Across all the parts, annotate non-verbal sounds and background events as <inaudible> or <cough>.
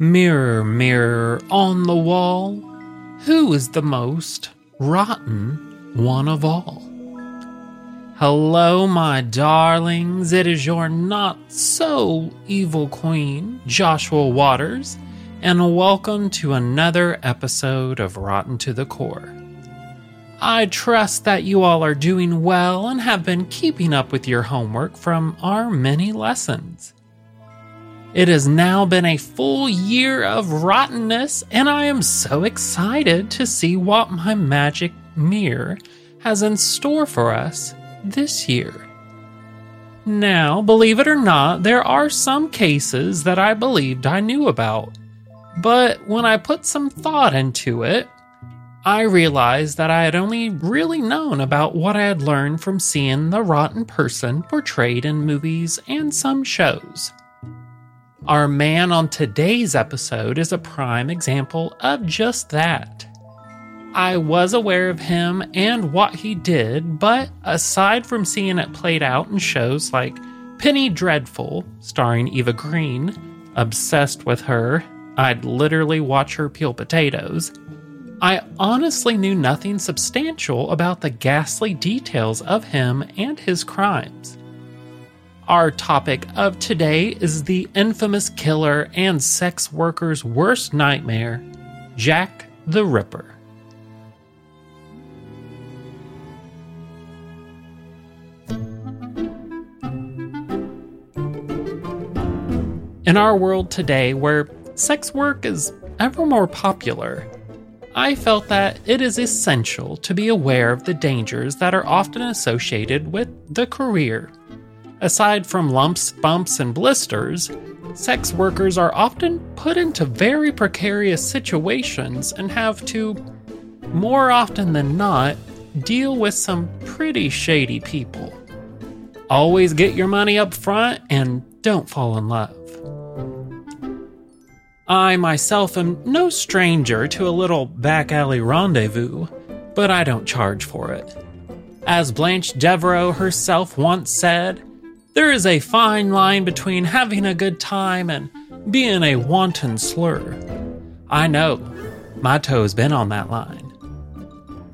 Mirror, mirror on the wall, who is the most rotten one of all? Hello, my darlings. It is your not so evil queen, Joshua Waters, and welcome to another episode of Rotten to the Core. I trust that you all are doing well and have been keeping up with your homework from our many lessons. It has now been a full year of rottenness, and I am so excited to see what my magic mirror has in store for us this year. Now, believe it or not, there are some cases that I believed I knew about, but when I put some thought into it, I realized that I had only really known about what I had learned from seeing the rotten person portrayed in movies and some shows. Our man on today's episode is a prime example of just that. I was aware of him and what he did, but aside from seeing it played out in shows like Penny Dreadful, starring Eva Green, obsessed with her, I'd literally watch her peel potatoes. I honestly knew nothing substantial about the ghastly details of him and his crimes. Our topic of today is the infamous killer and sex worker's worst nightmare, Jack the Ripper. In our world today, where sex work is ever more popular, I felt that it is essential to be aware of the dangers that are often associated with the career. Aside from lumps, bumps, and blisters, sex workers are often put into very precarious situations and have to, more often than not, deal with some pretty shady people. Always get your money up front and don't fall in love. I myself am no stranger to a little back alley rendezvous, but I don't charge for it. As Blanche Devereaux herself once said, there is a fine line between having a good time and being a wanton slur. I know, my toe's been on that line.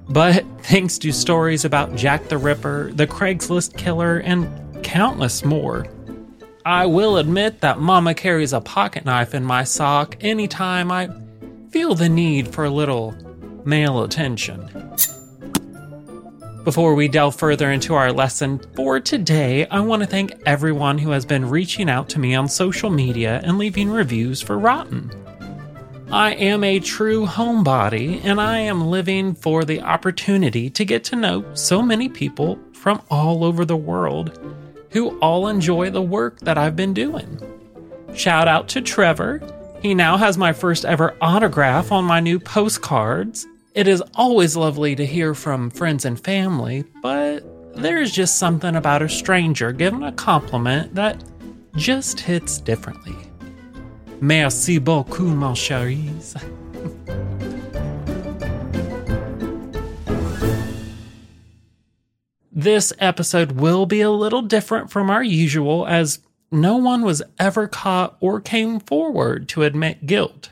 But thanks to stories about Jack the Ripper, the Craigslist killer, and countless more, I will admit that Mama carries a pocket knife in my sock anytime I feel the need for a little male attention. Before we delve further into our lesson for today, I want to thank everyone who has been reaching out to me on social media and leaving reviews for Rotten. I am a true homebody, and I am living for the opportunity to get to know so many people from all over the world who all enjoy the work that I've been doing. Shout out to Trevor. He now has my first ever autograph on my new postcards. It is always lovely to hear from friends and family, but there is just something about a stranger giving a compliment that just hits differently. Merci beaucoup, mon chéris. This episode will be a little different from our usual, as no one was ever caught or came forward to admit guilt.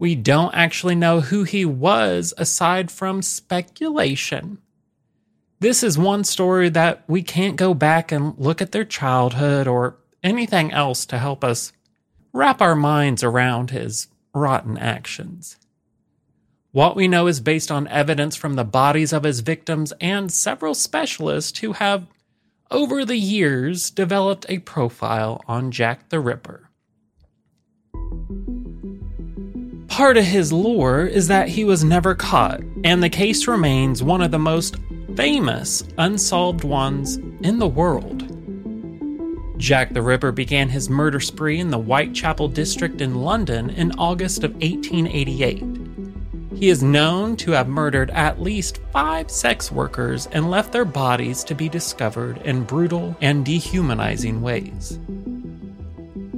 We don't actually know who he was aside from speculation. This is one story that we can't go back and look at their childhood or anything else to help us wrap our minds around his rotten actions. What we know is based on evidence from the bodies of his victims and several specialists who have over the years developed a profile on Jack the Ripper. Part of his lore is that he was never caught, and the case remains one of the most famous unsolved ones in the world. Jack the Ripper began his murder spree in the Whitechapel district in London in August of 1888. He is known to have murdered at least five sex workers and left their bodies to be discovered in brutal and dehumanizing ways.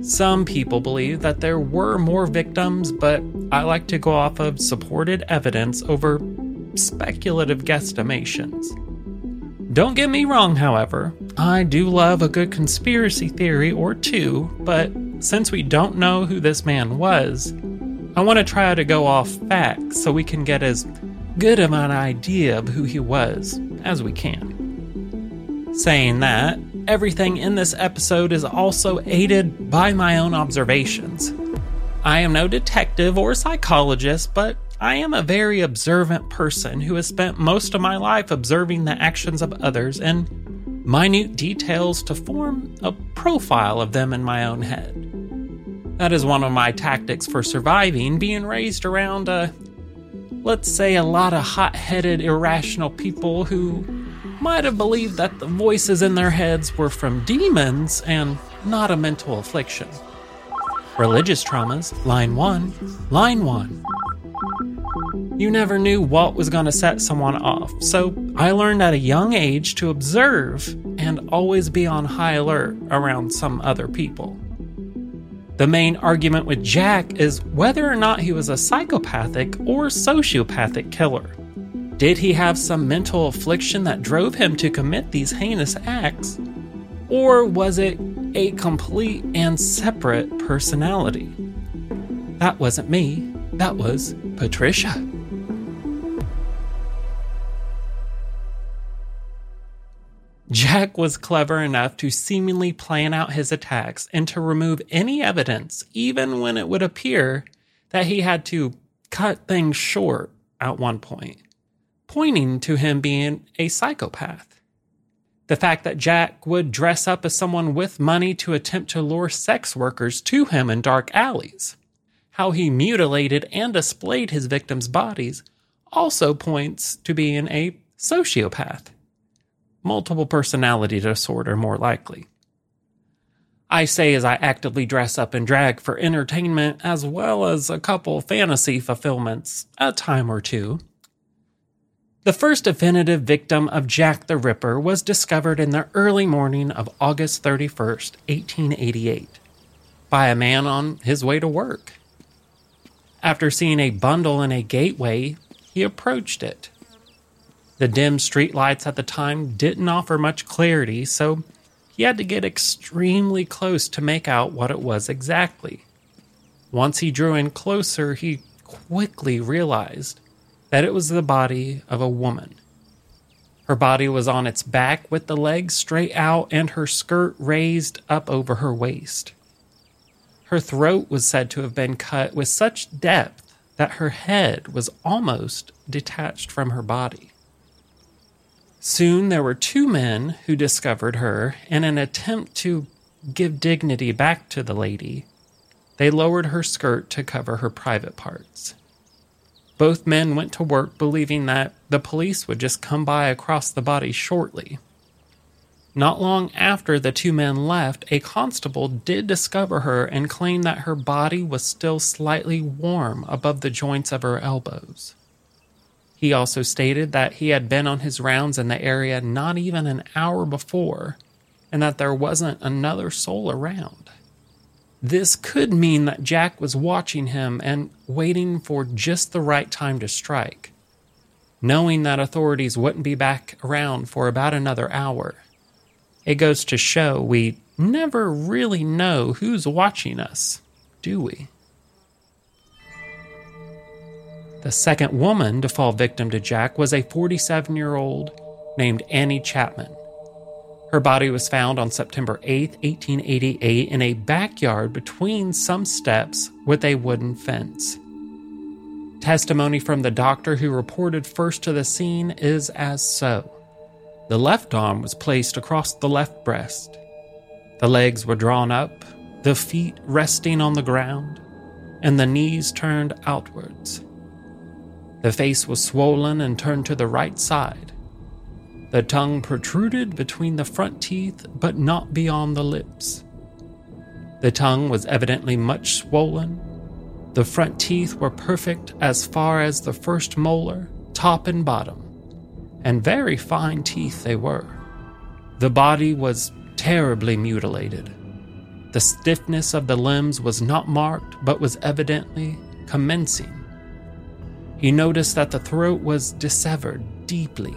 Some people believe that there were more victims, but I like to go off of supported evidence over speculative guesstimations. Don't get me wrong, however, I do love a good conspiracy theory or two, but since we don't know who this man was, I want to try to go off facts so we can get as good of an idea of who he was as we can. Saying that, everything in this episode is also aided by my own observations. I am no detective or psychologist, but I am a very observant person who has spent most of my life observing the actions of others and minute details to form a profile of them in my own head. That is one of my tactics for surviving, being raised around a, let's say, a lot of hot headed, irrational people who might have believed that the voices in their heads were from demons and not a mental affliction. Religious traumas, line one. Line one. You never knew what was going to set someone off, so I learned at a young age to observe and always be on high alert around some other people. The main argument with Jack is whether or not he was a psychopathic or sociopathic killer. Did he have some mental affliction that drove him to commit these heinous acts? Or was it a complete and separate personality? That wasn't me, that was Patricia. Jack was clever enough to seemingly plan out his attacks and to remove any evidence, even when it would appear that he had to cut things short at one point, pointing to him being a psychopath. The fact that Jack would dress up as someone with money to attempt to lure sex workers to him in dark alleys, how he mutilated and displayed his victims' bodies, also points to being a sociopath multiple personality disorder more likely. I say as I actively dress up in drag for entertainment as well as a couple fantasy fulfillments a time or two. The first definitive victim of Jack the Ripper was discovered in the early morning of August 31st, 1888, by a man on his way to work. After seeing a bundle in a gateway, he approached it. The dim streetlights at the time didn't offer much clarity, so he had to get extremely close to make out what it was exactly. Once he drew in closer, he quickly realized that it was the body of a woman. Her body was on its back with the legs straight out and her skirt raised up over her waist. Her throat was said to have been cut with such depth that her head was almost detached from her body. Soon there were two men who discovered her, and in an attempt to give dignity back to the lady, they lowered her skirt to cover her private parts. Both men went to work believing that the police would just come by across the body shortly. Not long after the two men left, a constable did discover her and claimed that her body was still slightly warm above the joints of her elbows. He also stated that he had been on his rounds in the area not even an hour before, and that there wasn't another soul around. This could mean that Jack was watching him and waiting for just the right time to strike, knowing that authorities wouldn't be back around for about another hour. It goes to show we never really know who's watching us, do we? The second woman to fall victim to Jack was a 47 year old named Annie Chapman. Her body was found on September 8, 1888, in a backyard between some steps with a wooden fence. Testimony from the doctor who reported first to the scene is as so. The left arm was placed across the left breast. The legs were drawn up, the feet resting on the ground, and the knees turned outwards. The face was swollen and turned to the right side. The tongue protruded between the front teeth, but not beyond the lips. The tongue was evidently much swollen. The front teeth were perfect as far as the first molar, top and bottom, and very fine teeth they were. The body was terribly mutilated. The stiffness of the limbs was not marked, but was evidently commencing. He noticed that the throat was dissevered deeply,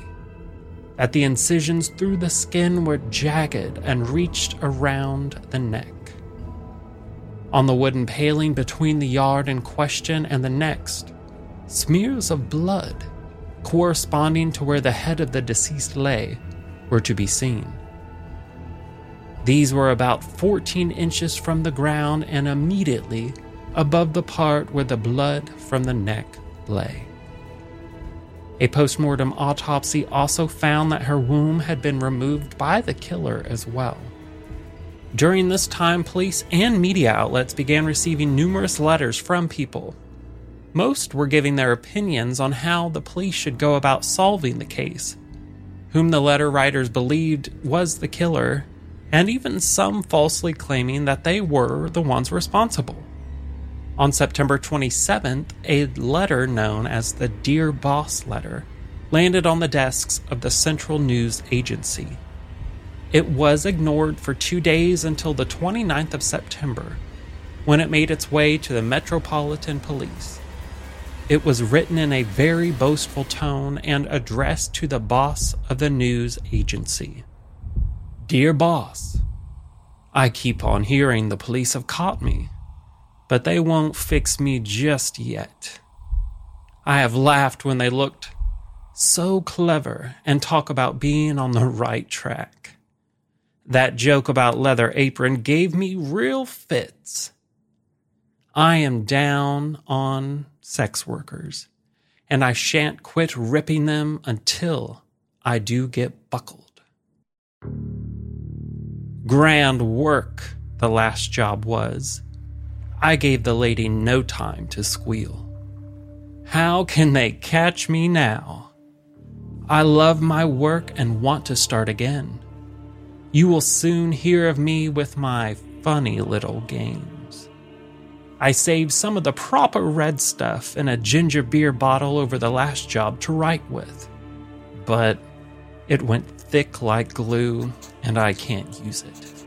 that the incisions through the skin were jagged and reached around the neck. On the wooden paling between the yard in question and the next, smears of blood, corresponding to where the head of the deceased lay, were to be seen. These were about 14 inches from the ground and immediately above the part where the blood from the neck lay. A postmortem autopsy also found that her womb had been removed by the killer as well. During this time, police and media outlets began receiving numerous letters from people. Most were giving their opinions on how the police should go about solving the case, whom the letter writers believed was the killer, and even some falsely claiming that they were the ones responsible. On September 27th, a letter known as the Dear Boss letter landed on the desks of the Central News Agency. It was ignored for two days until the 29th of September, when it made its way to the Metropolitan Police. It was written in a very boastful tone and addressed to the boss of the news agency. Dear boss, I keep on hearing the police have caught me but they won't fix me just yet. I have laughed when they looked so clever and talk about being on the right track. That joke about leather apron gave me real fits. I am down on sex workers, and I shan't quit ripping them until I do get buckled. Grand work the last job was. I gave the lady no time to squeal. How can they catch me now? I love my work and want to start again. You will soon hear of me with my funny little games. I saved some of the proper red stuff in a ginger beer bottle over the last job to write with. But it went thick like glue, and I can't use it.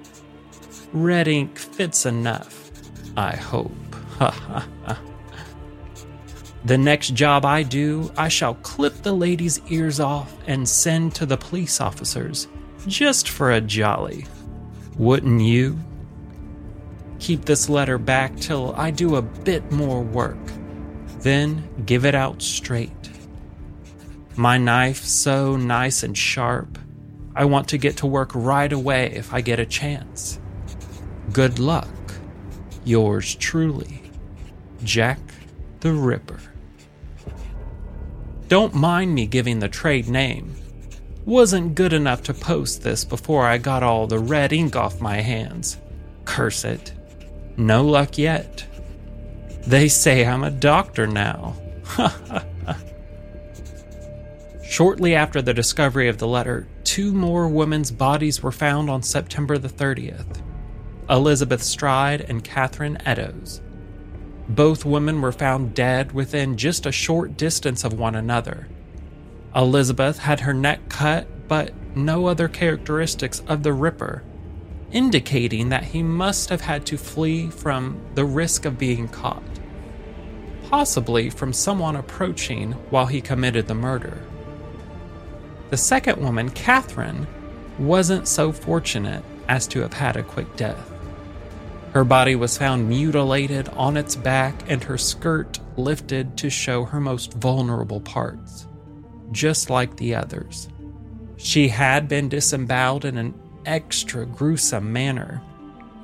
Red ink fits enough I hope. <laughs> the next job I do, I shall clip the lady's ears off and send to the police officers, just for a jolly. Wouldn't you? Keep this letter back till I do a bit more work, then give it out straight. My knife so nice and sharp, I want to get to work right away if I get a chance. Good luck. Yours truly, Jack the Ripper. Don't mind me giving the trade name. Wasn't good enough to post this before I got all the red ink off my hands. Curse it. No luck yet. They say I'm a doctor now. <laughs> Shortly after the discovery of the letter, two more women's bodies were found on September the 30th. Elizabeth Stride and Catherine Eddowes. Both women were found dead within just a short distance of one another. Elizabeth had her neck cut, but no other characteristics of the Ripper, indicating that he must have had to flee from the risk of being caught, possibly from someone approaching while he committed the murder. The second woman, Catherine, wasn't so fortunate as to have had a quick death. Her body was found mutilated on its back and her skirt lifted to show her most vulnerable parts, just like the others. She had been disemboweled in an extra gruesome manner,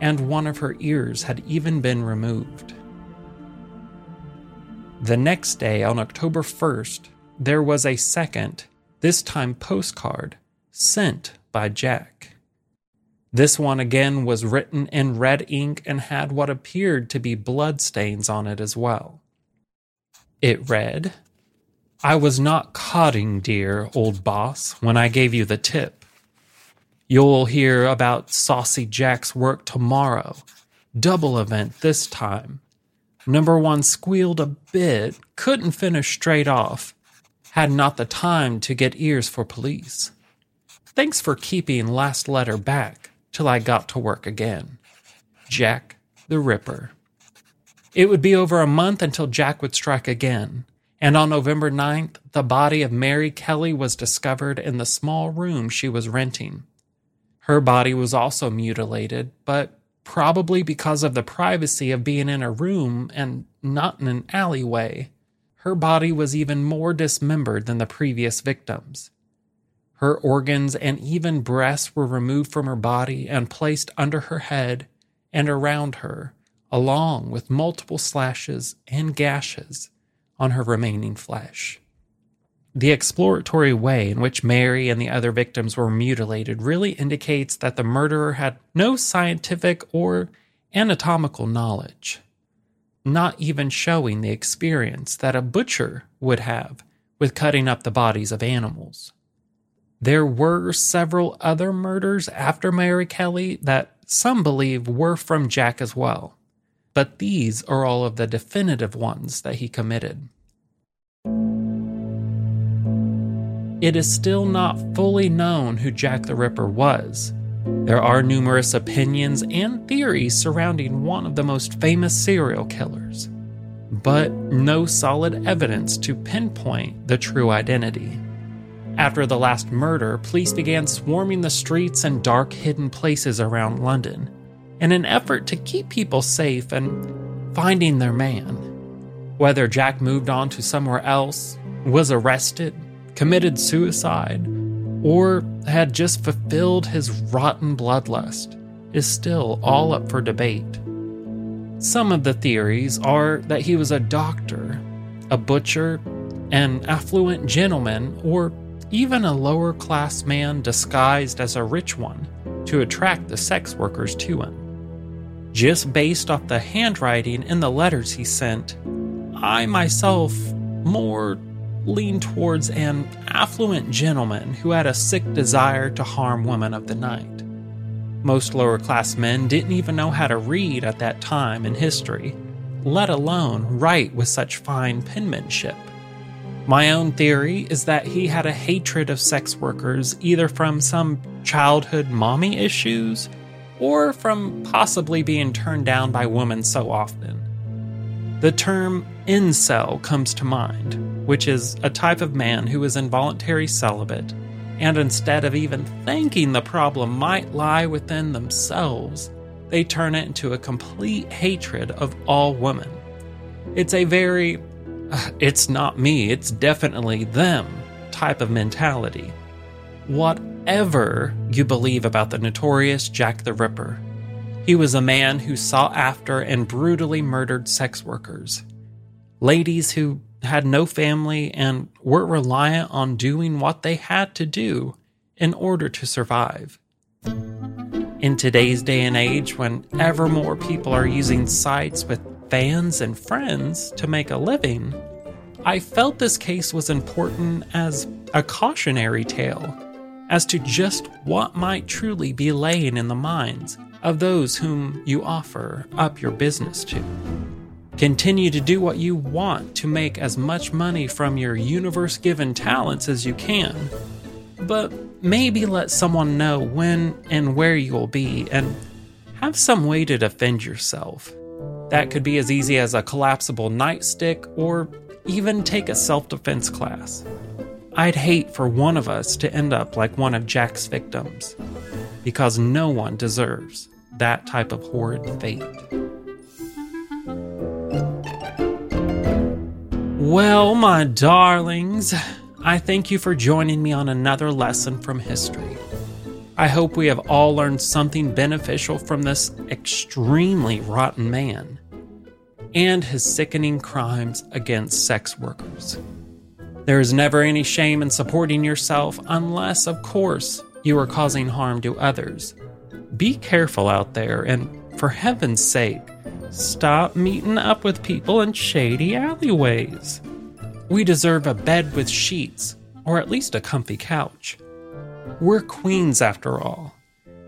and one of her ears had even been removed. The next day, on October 1st, there was a second, this time postcard, sent by Jack. This one again was written in red ink and had what appeared to be bloodstains on it as well. It read, I was not codding, dear old boss, when I gave you the tip. You'll hear about Saucy Jack's work tomorrow. Double event this time. Number one squealed a bit, couldn't finish straight off, had not the time to get ears for police. Thanks for keeping last letter back till I got to work again. Jack the Ripper. It would be over a month until Jack would strike again, and on November 9th, the body of Mary Kelly was discovered in the small room she was renting. Her body was also mutilated, but probably because of the privacy of being in a room and not in an alleyway. Her body was even more dismembered than the previous victims. Her organs and even breasts were removed from her body and placed under her head and around her, along with multiple slashes and gashes on her remaining flesh. The exploratory way in which Mary and the other victims were mutilated really indicates that the murderer had no scientific or anatomical knowledge, not even showing the experience that a butcher would have with cutting up the bodies of animals. There were several other murders after Mary Kelly that some believe were from Jack as well, but these are all of the definitive ones that he committed. it is still not fully known who Jack the Ripper was. There are numerous opinions and theories surrounding one of the most famous serial killers, but no solid evidence to pinpoint the true identity. After the last murder, police began swarming the streets and dark hidden places around London in an effort to keep people safe and finding their man. Whether Jack moved on to somewhere else, was arrested, committed suicide, or had just fulfilled his rotten bloodlust is still all up for debate. Some of the theories are that he was a doctor, a butcher, an affluent gentleman, or even a lower class man disguised as a rich one to attract the sex workers to him. Just based off the handwriting in the letters he sent, I myself more leaned towards an affluent gentleman who had a sick desire to harm women of the night. Most lower class men didn't even know how to read at that time in history, let alone write with such fine penmanship. My own theory is that he had a hatred of sex workers either from some childhood mommy issues or from possibly being turned down by women so often. The term incel comes to mind, which is a type of man who is involuntary celibate, and instead of even thinking the problem might lie within themselves, they turn it into a complete hatred of all women. It's a very, <sighs> it's not me, it's definitely them type of mentality. Whatever you believe about the notorious Jack the Ripper, he was a man who sought after and brutally murdered sex workers. Ladies who had no family and were reliant on doing what they had to do in order to survive. In today's day and age, when ever more people are using sites with fans and friends to make a living, I felt this case was important as a cautionary tale as to just what might truly be laying in the minds of those whom you offer up your business to. Continue to do what you want to make as much money from your universe given talents as you can. But maybe let someone know when and where you'll be and have some way to defend yourself. That could be as easy as a collapsible nightstick or even take a self defense class. I'd hate for one of us to end up like one of Jack's victims, because no one deserves that type of horrid fate. Well, my darlings, I thank you for joining me on another lesson from history. I hope we have all learned something beneficial from this extremely rotten man and his sickening crimes against sex workers. There is never any shame in supporting yourself unless, of course, you are causing harm to others. Be careful out there and, for heaven's sake, stop meeting up with people in shady alleyways. We deserve a bed with sheets, or at least a comfy couch. We're queens after all.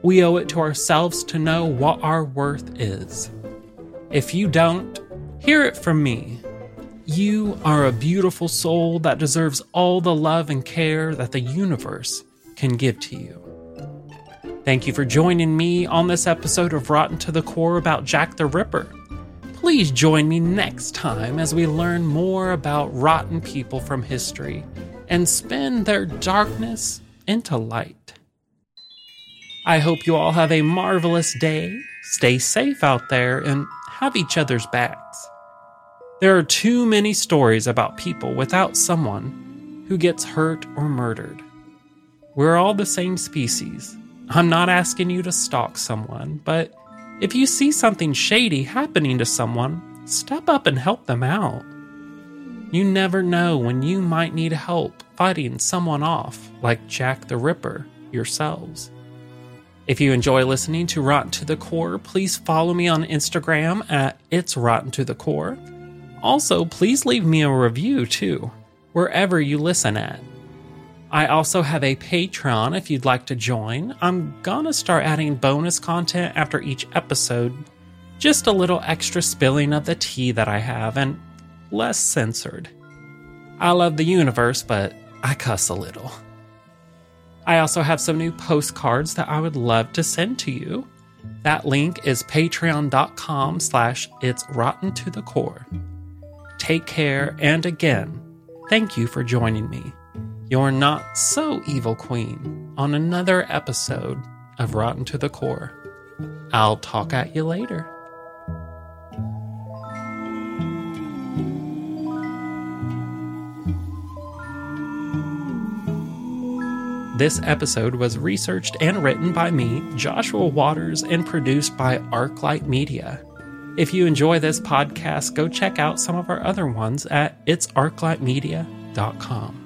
We owe it to ourselves to know what our worth is. If you don't, hear it from me. You are a beautiful soul that deserves all the love and care that the universe can give to you. Thank you for joining me on this episode of Rotten to the Core about Jack the Ripper. Please join me next time as we learn more about rotten people from history and spin their darkness into light. I hope you all have a marvelous day, stay safe out there, and have each other's backs. There are too many stories about people without someone who gets hurt or murdered. We're all the same species. I'm not asking you to stalk someone, but if you see something shady happening to someone, step up and help them out. You never know when you might need help fighting someone off, like Jack the Ripper, yourselves. If you enjoy listening to Rotten to the Core, please follow me on Instagram at It's Rotten to the Core also, please leave me a review too, wherever you listen at. I also have a Patreon if you'd like to join. I'm gonna start adding bonus content after each episode, just a little extra spilling of the tea that I have and less censored. I love the universe, but I cuss a little. I also have some new postcards that I would love to send to you. That link is patreon.com slash it's rotten to the core. Take care, and again, thank you for joining me, your not so evil queen, on another episode of Rotten to the Core. I'll talk at you later. This episode was researched and written by me, Joshua Waters, and produced by Arclight Media. If you enjoy this podcast, go check out some of our other ones at itsarclightmedia.com.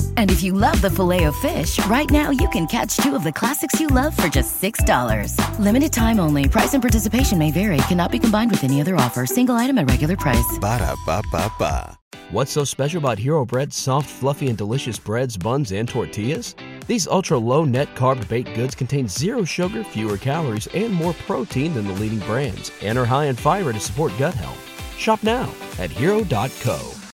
And if you love the Filet-O-Fish, right now you can catch two of the classics you love for just $6. Limited time only. Price and participation may vary. Cannot be combined with any other offer. Single item at regular price. Ba ba ba ba. What's so special about Hero Bread's soft, fluffy, and delicious breads, buns, and tortillas? These ultra low net carb baked goods contain zero sugar, fewer calories, and more protein than the leading brands, and are high in fiber to support gut health. Shop now at hero.co.